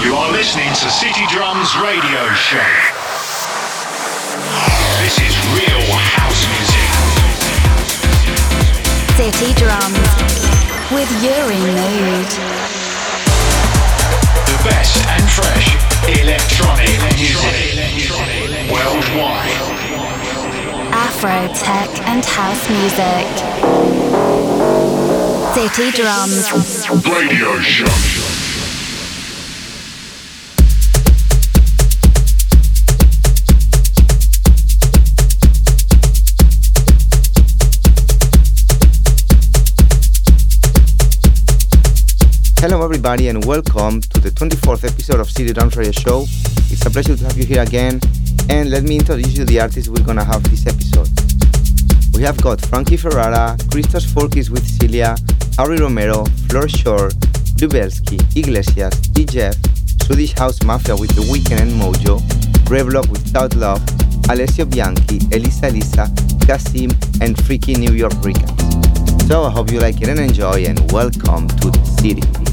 You are listening to City Drums Radio Show. This is real house music. City Drums with Uri Mood. The best and fresh electronic music worldwide. Afro, tech, and house music. City Drums Radio Show. Hello, everybody, and welcome to the 24th episode of City Drums Radio Show. It's a pleasure to have you here again, and let me introduce you the artists we're gonna have this episode. We have got Frankie Ferrara, Christos Fourkis with Celia, Harry Romero, Flor Shore, Dubelski, Iglesias, DJF, Swedish House Mafia with The Weeknd and Mojo, Revlog with Without Love, Alessio Bianchi, Elisa Lisa, Kasim, and Freaky New York Ricans. So I hope you like it and enjoy, and welcome to the. City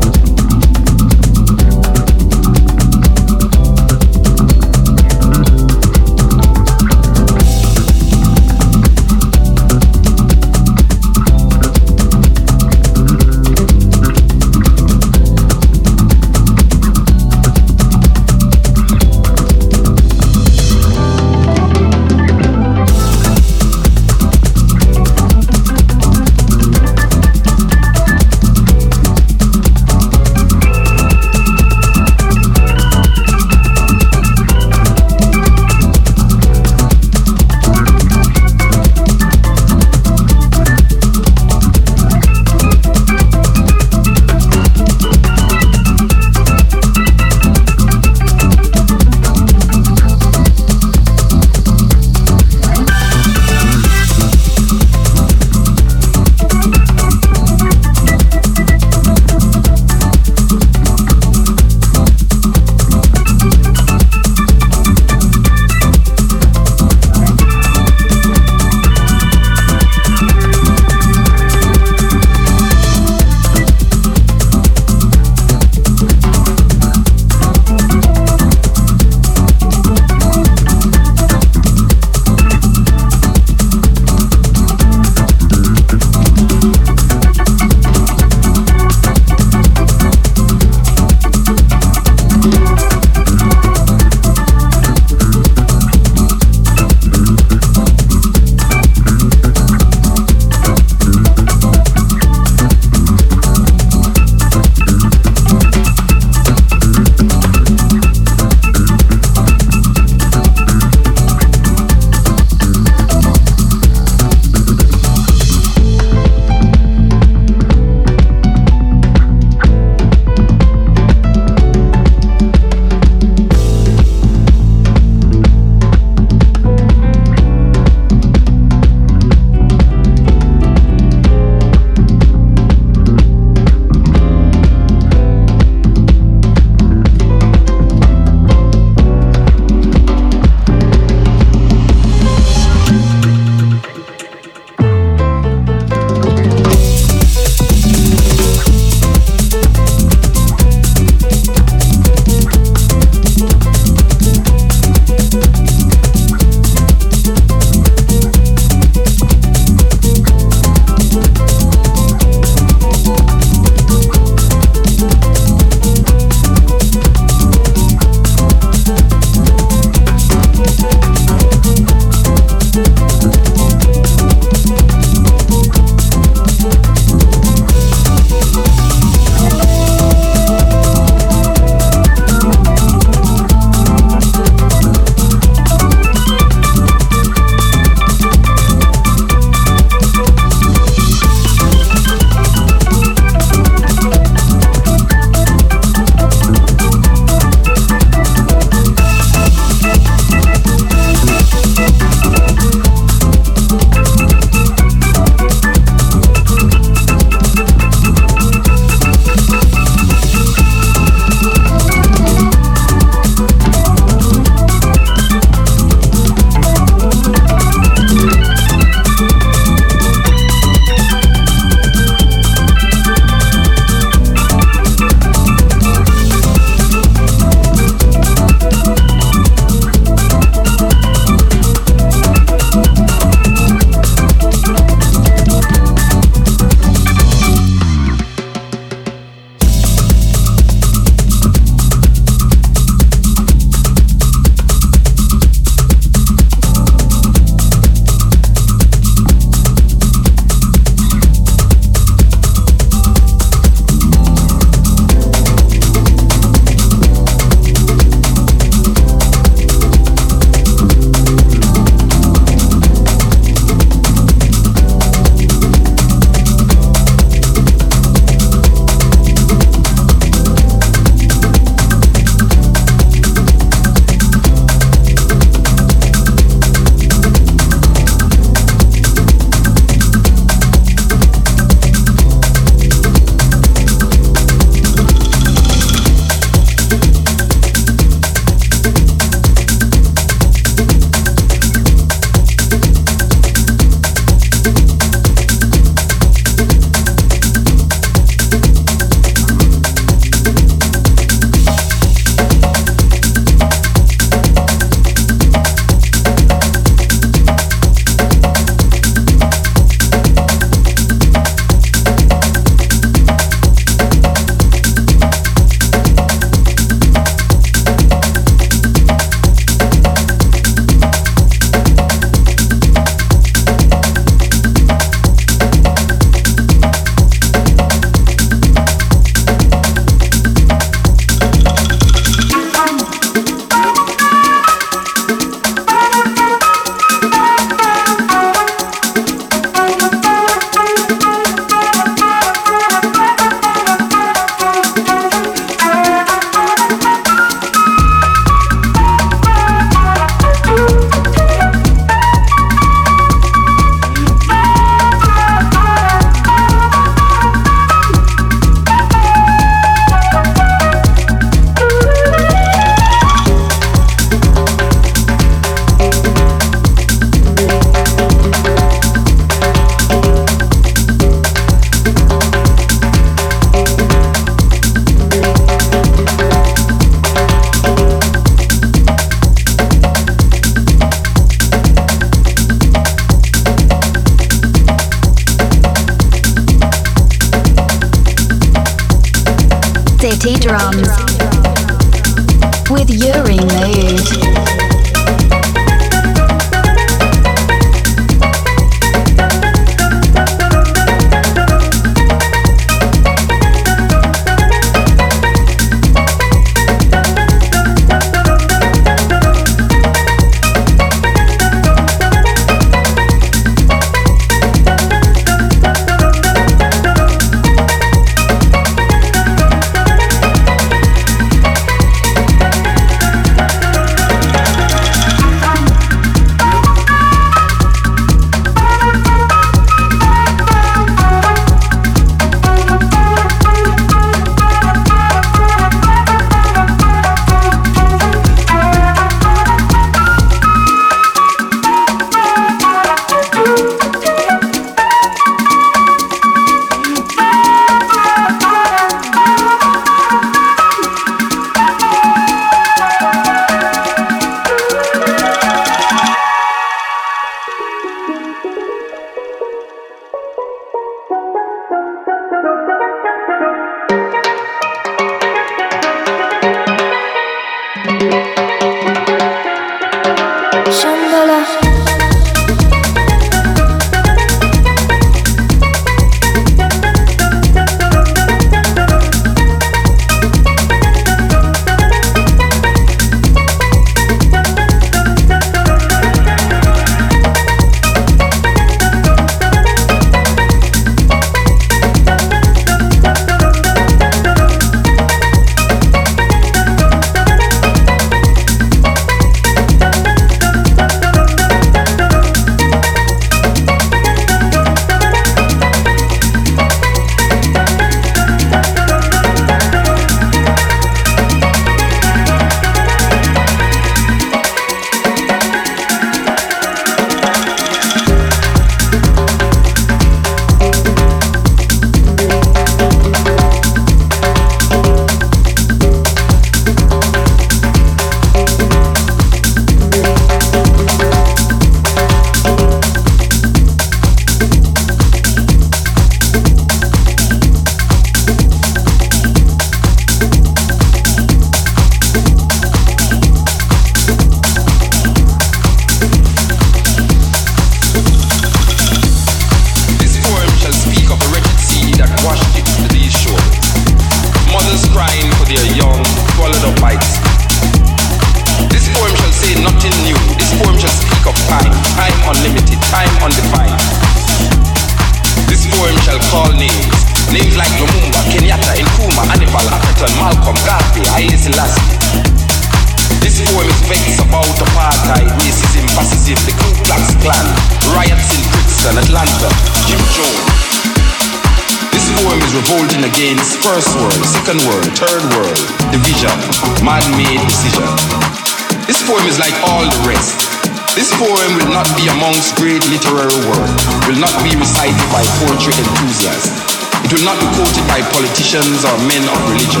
politicians or men of religion.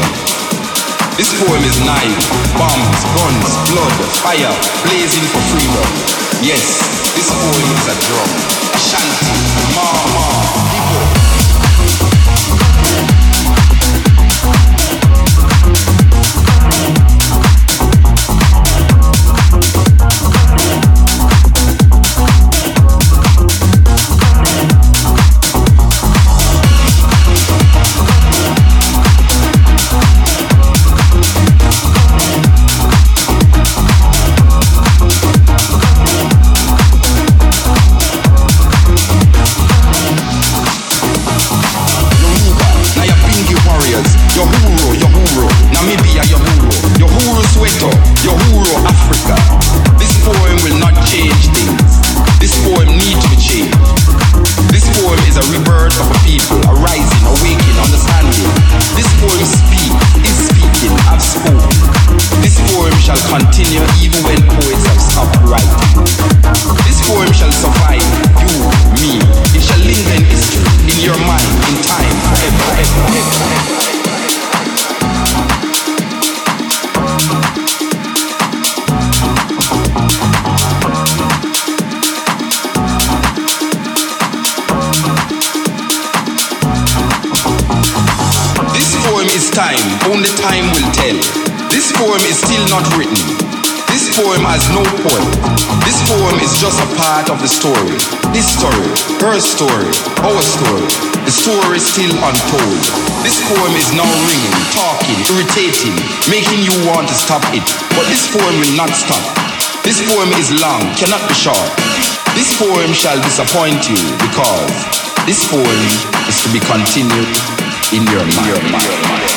This poem is knife, bombs, guns, blood, fire, blazing for freedom. Yes, this poem is a drum, a shanty, ma ma, part of the story. This story, her story, our story. The story is still untold. This poem is now ringing, talking, irritating, making you want to stop it. But this poem will not stop. This poem is long, cannot be short. This poem shall disappoint you because this poem is to be continued in your mind. Your mind.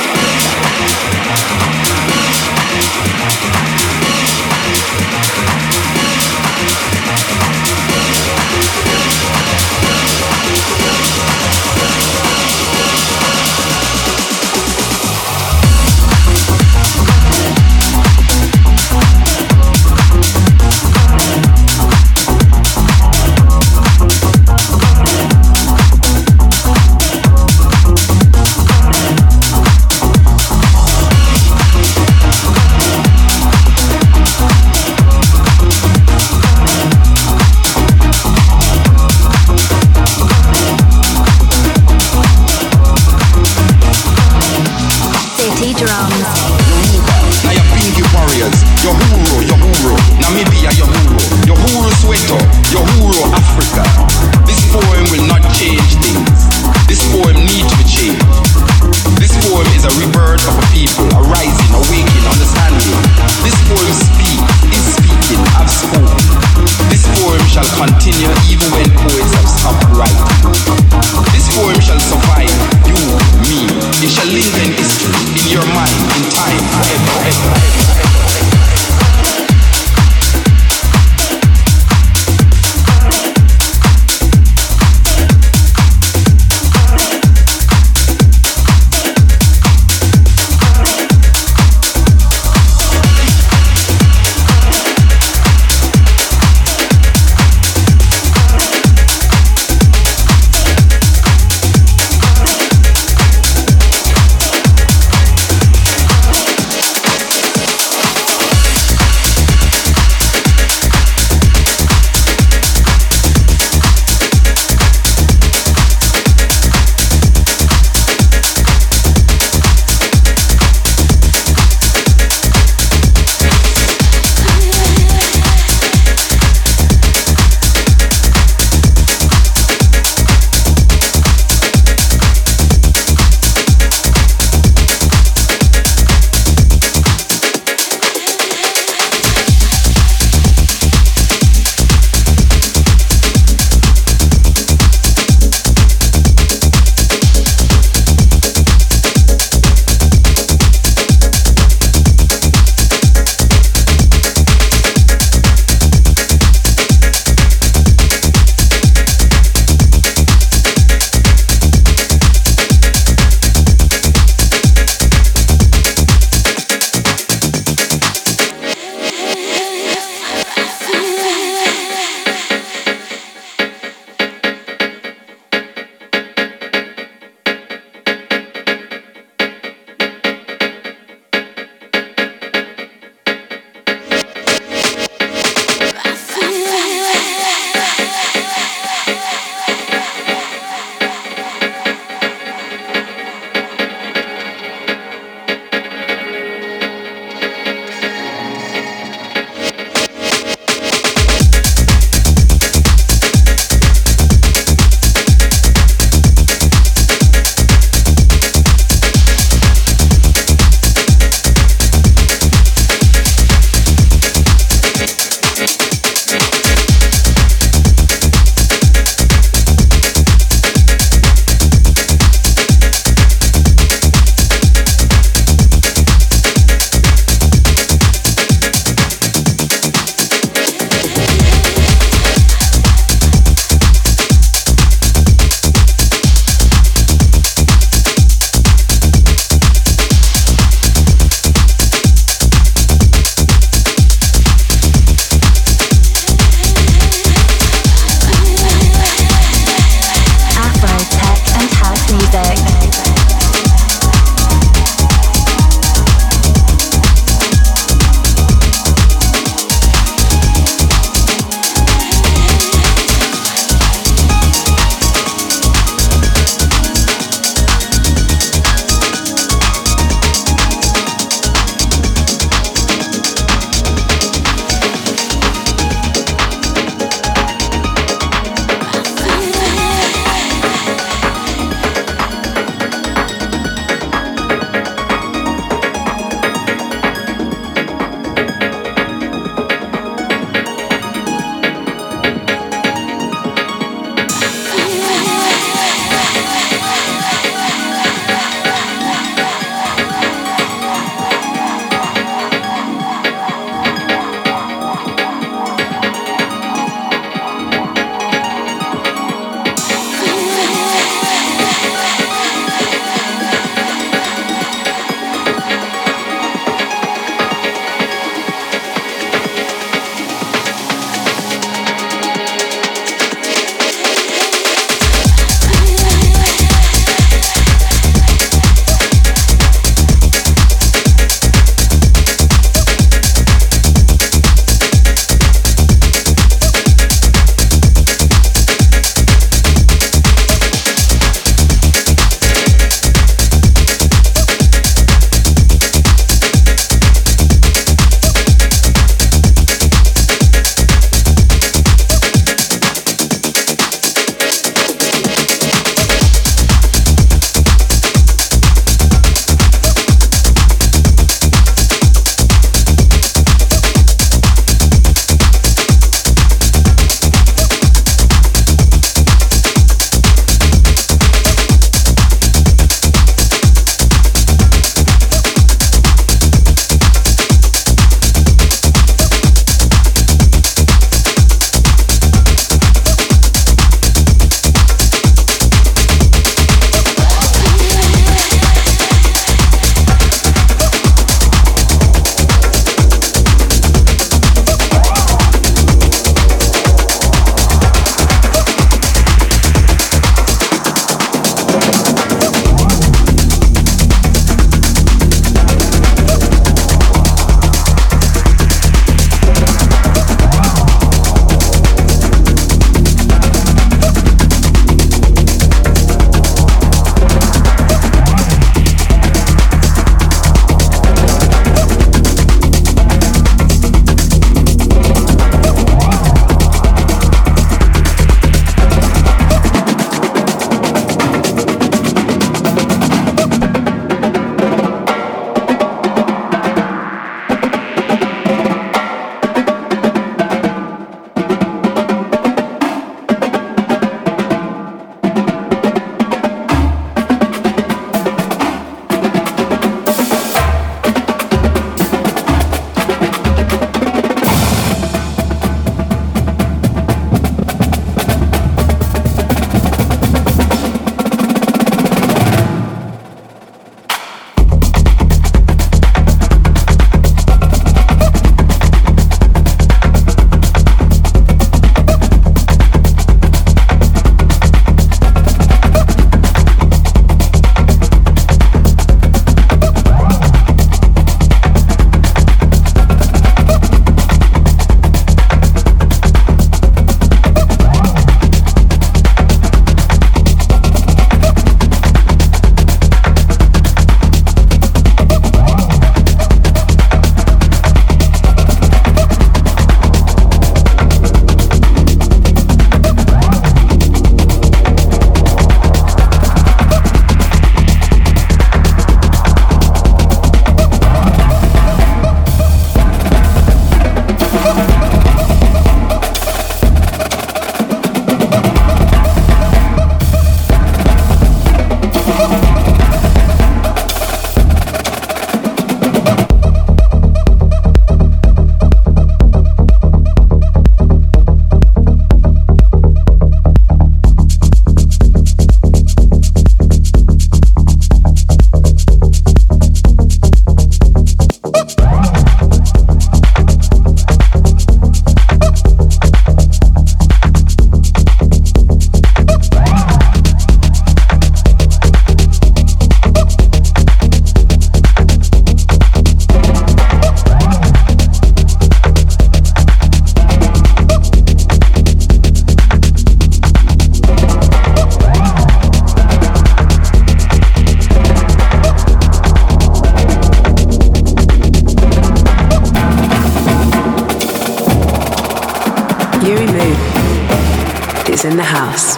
In the house.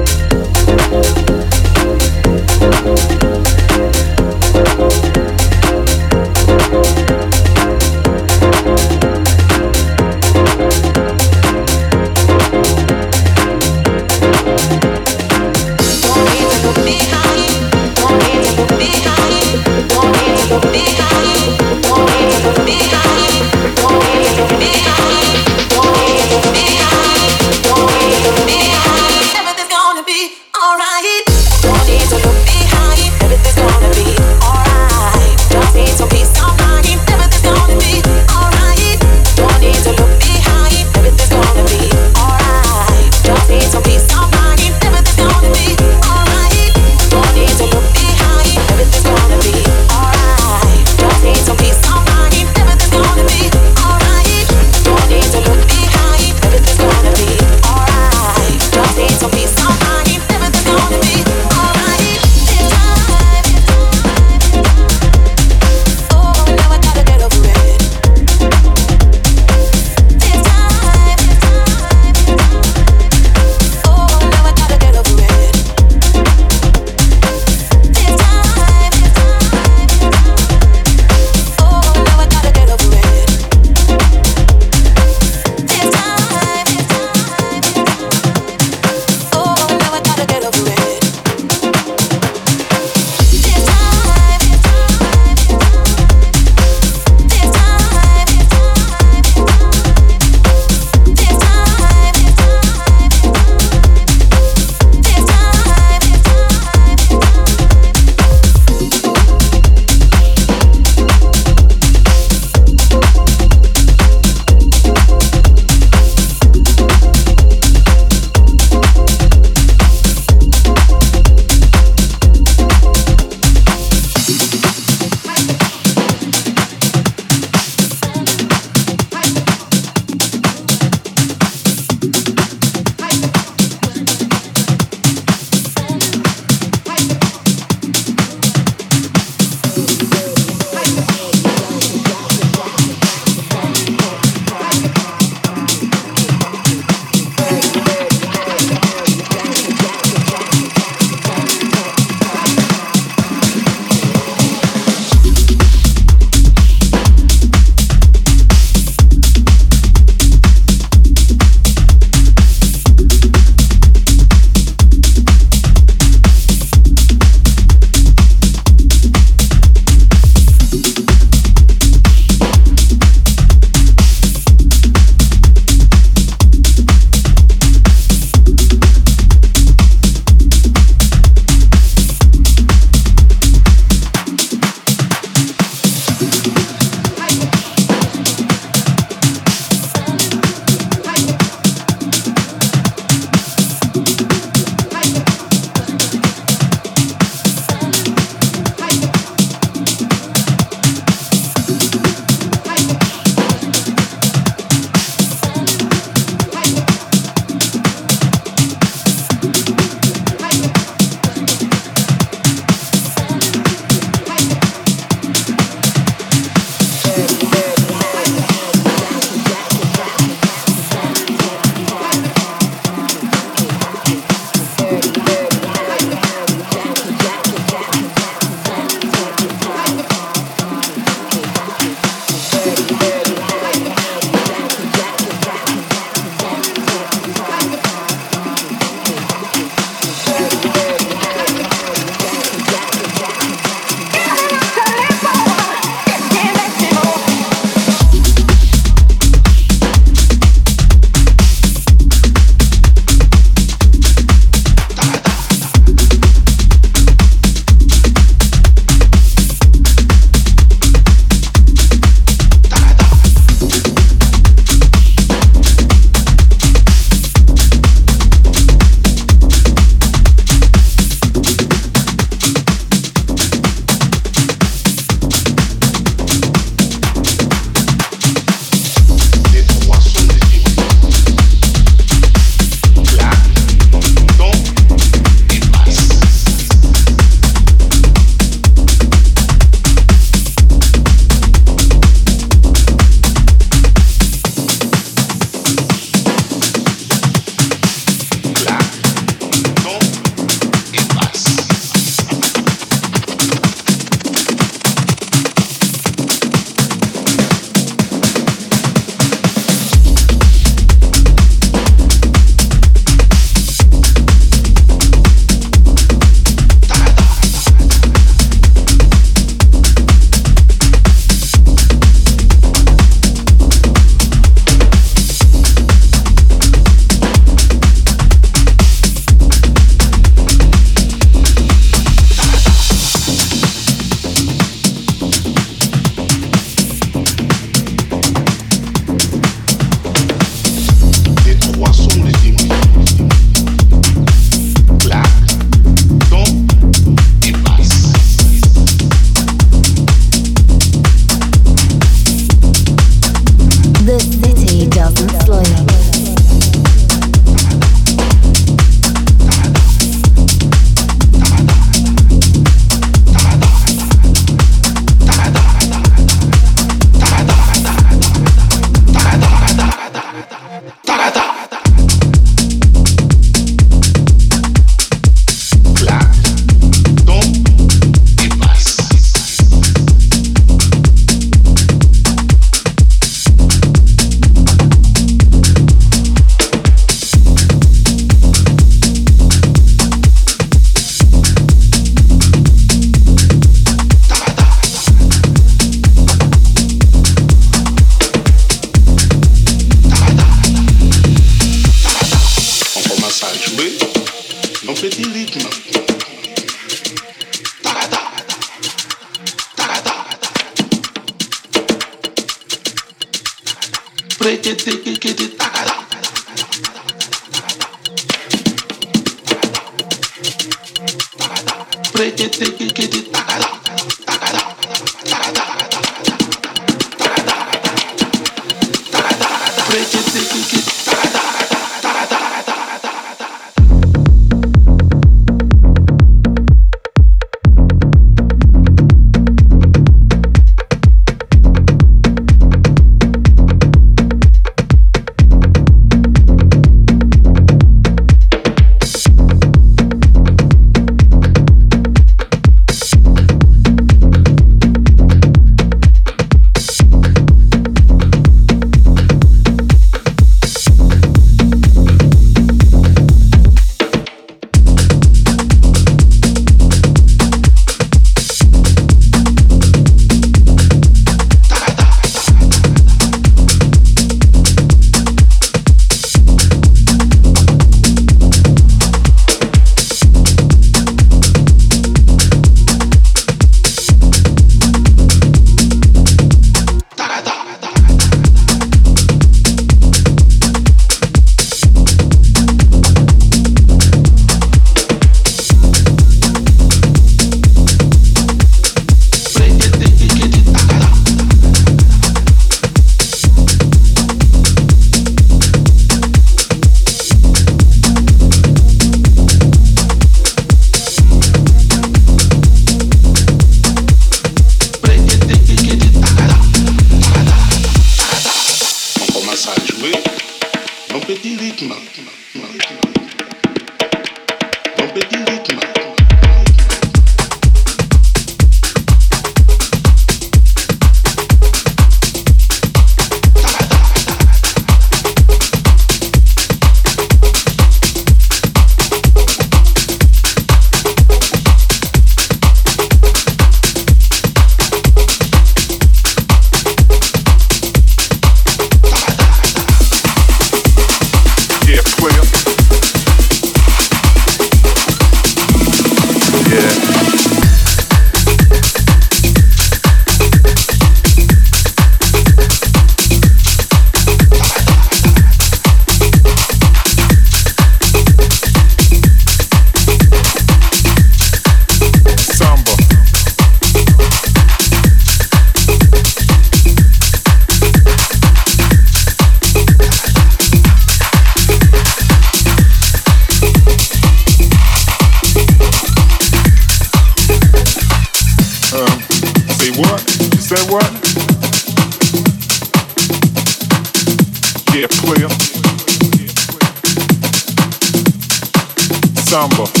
Samba.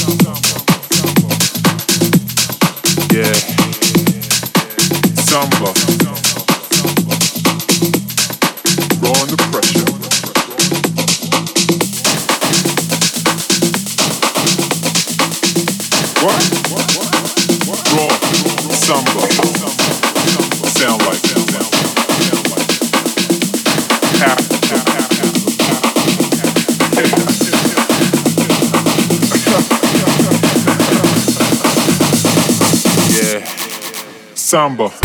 samba.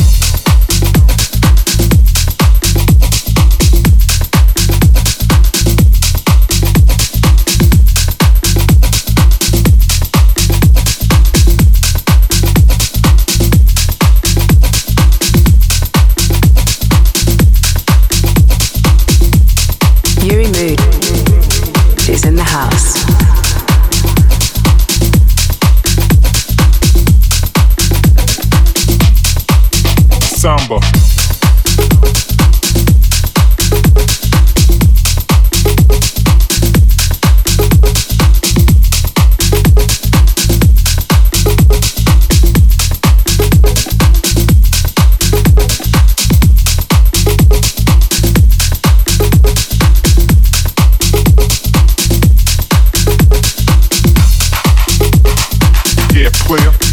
player.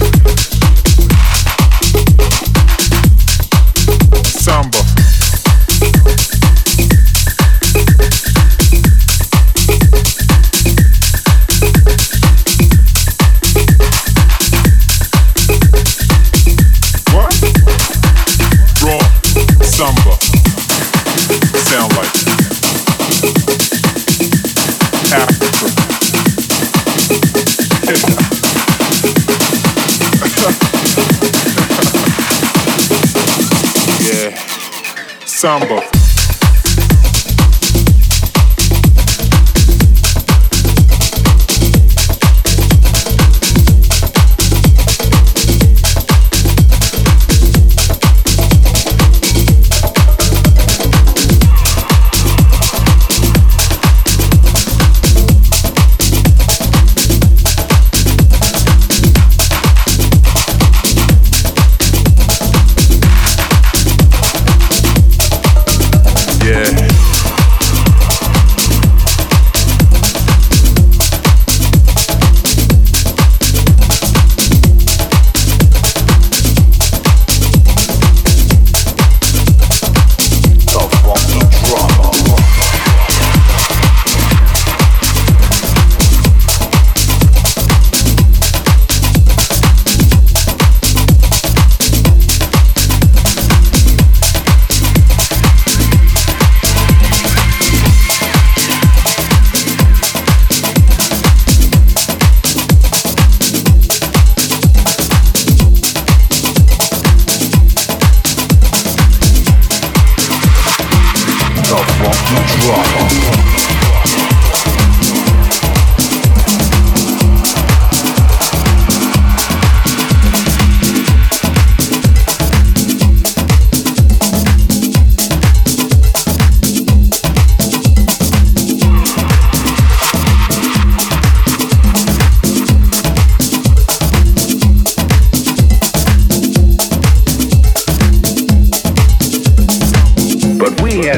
fucking drama.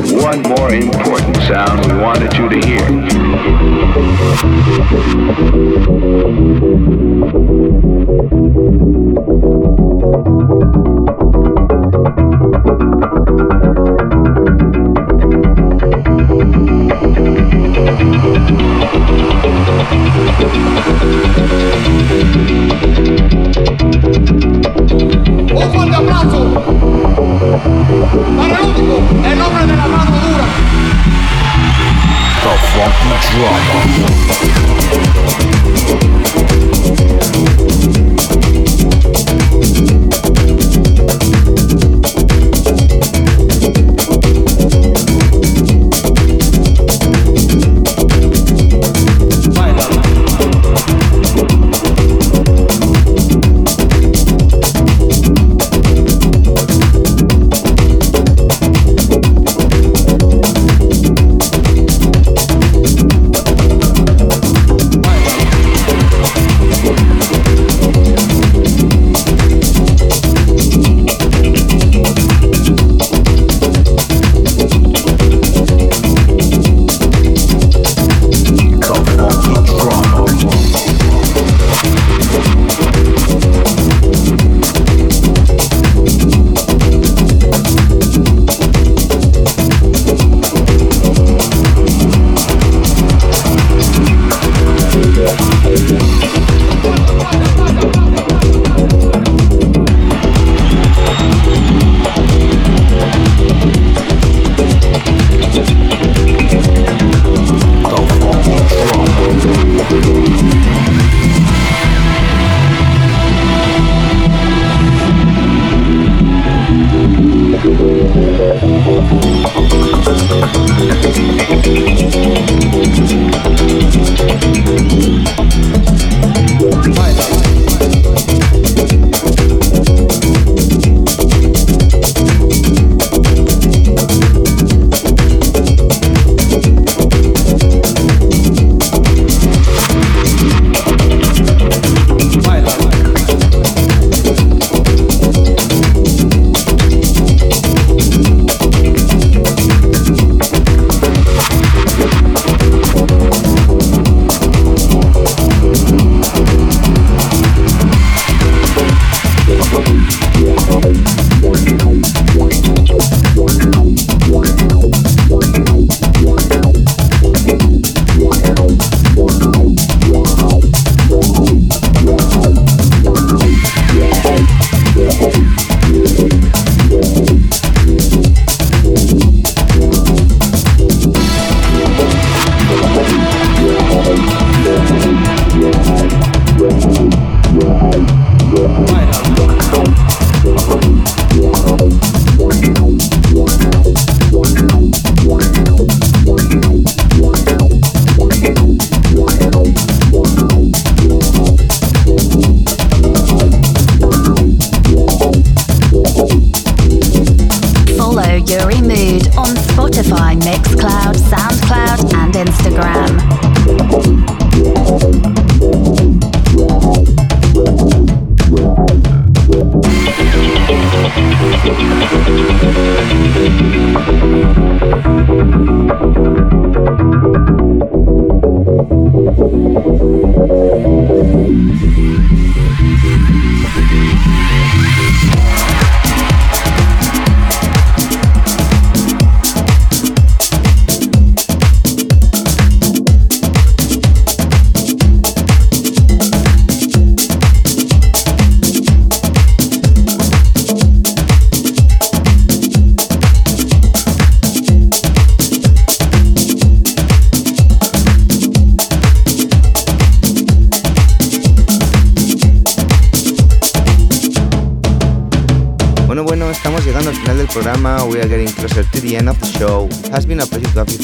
but one more important sound we wanted you to hear. Open the battle! Analógico! drama.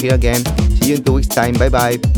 here again. See you in two weeks' time. Bye bye.